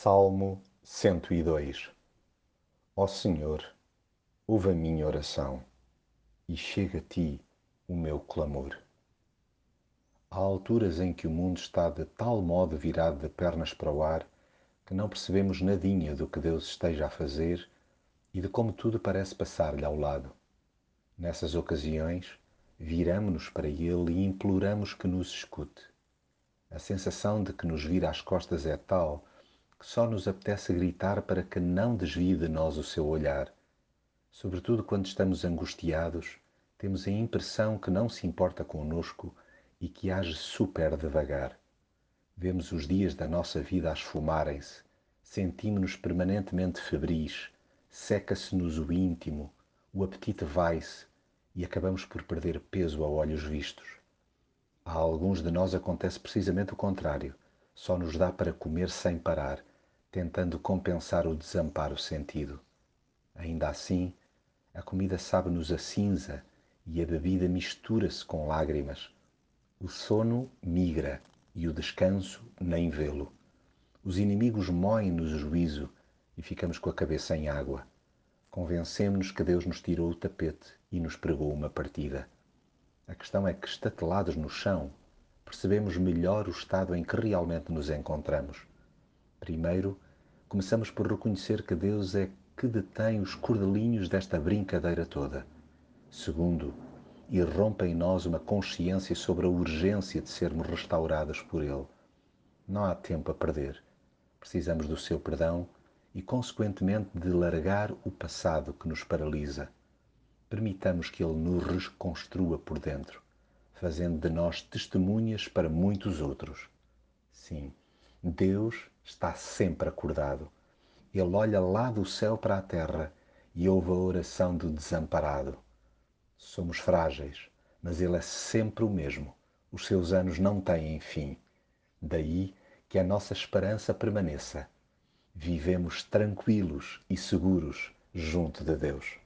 Salmo 102 Ó Senhor, ouve a minha oração e chega a ti o meu clamor. Há alturas em que o mundo está de tal modo virado de pernas para o ar que não percebemos nadinha do que Deus esteja a fazer e de como tudo parece passar-lhe ao lado. Nessas ocasiões, viramo-nos para Ele e imploramos que nos escute. A sensação de que nos vira às costas é tal que só nos apetece gritar para que não desvie de nós o seu olhar. Sobretudo quando estamos angustiados, temos a impressão que não se importa conosco e que age super devagar. Vemos os dias da nossa vida a esfumarem-se, sentimos-nos permanentemente febris, seca-se-nos o íntimo, o apetite vai-se e acabamos por perder peso a olhos vistos. A alguns de nós acontece precisamente o contrário, só nos dá para comer sem parar tentando compensar o desamparo sentido. Ainda assim, a comida sabe-nos a cinza e a bebida mistura-se com lágrimas. O sono migra e o descanso nem vê-lo. Os inimigos moem-nos o juízo e ficamos com a cabeça em água. Convencemos-nos que Deus nos tirou o tapete e nos pregou uma partida. A questão é que, estatelados no chão, percebemos melhor o estado em que realmente nos encontramos. Primeiro, começamos por reconhecer que Deus é que detém os cordelinhos desta brincadeira toda. Segundo, irrompe em nós uma consciência sobre a urgência de sermos restaurados por Ele. Não há tempo a perder. Precisamos do seu perdão e, consequentemente, de largar o passado que nos paralisa. Permitamos que Ele nos reconstrua por dentro, fazendo de nós testemunhas para muitos outros. Sim, Deus está sempre acordado. Ele olha lá do céu para a terra e ouve a oração do desamparado. Somos frágeis, mas Ele é sempre o mesmo. Os seus anos não têm fim. Daí que a nossa esperança permaneça. Vivemos tranquilos e seguros junto de Deus.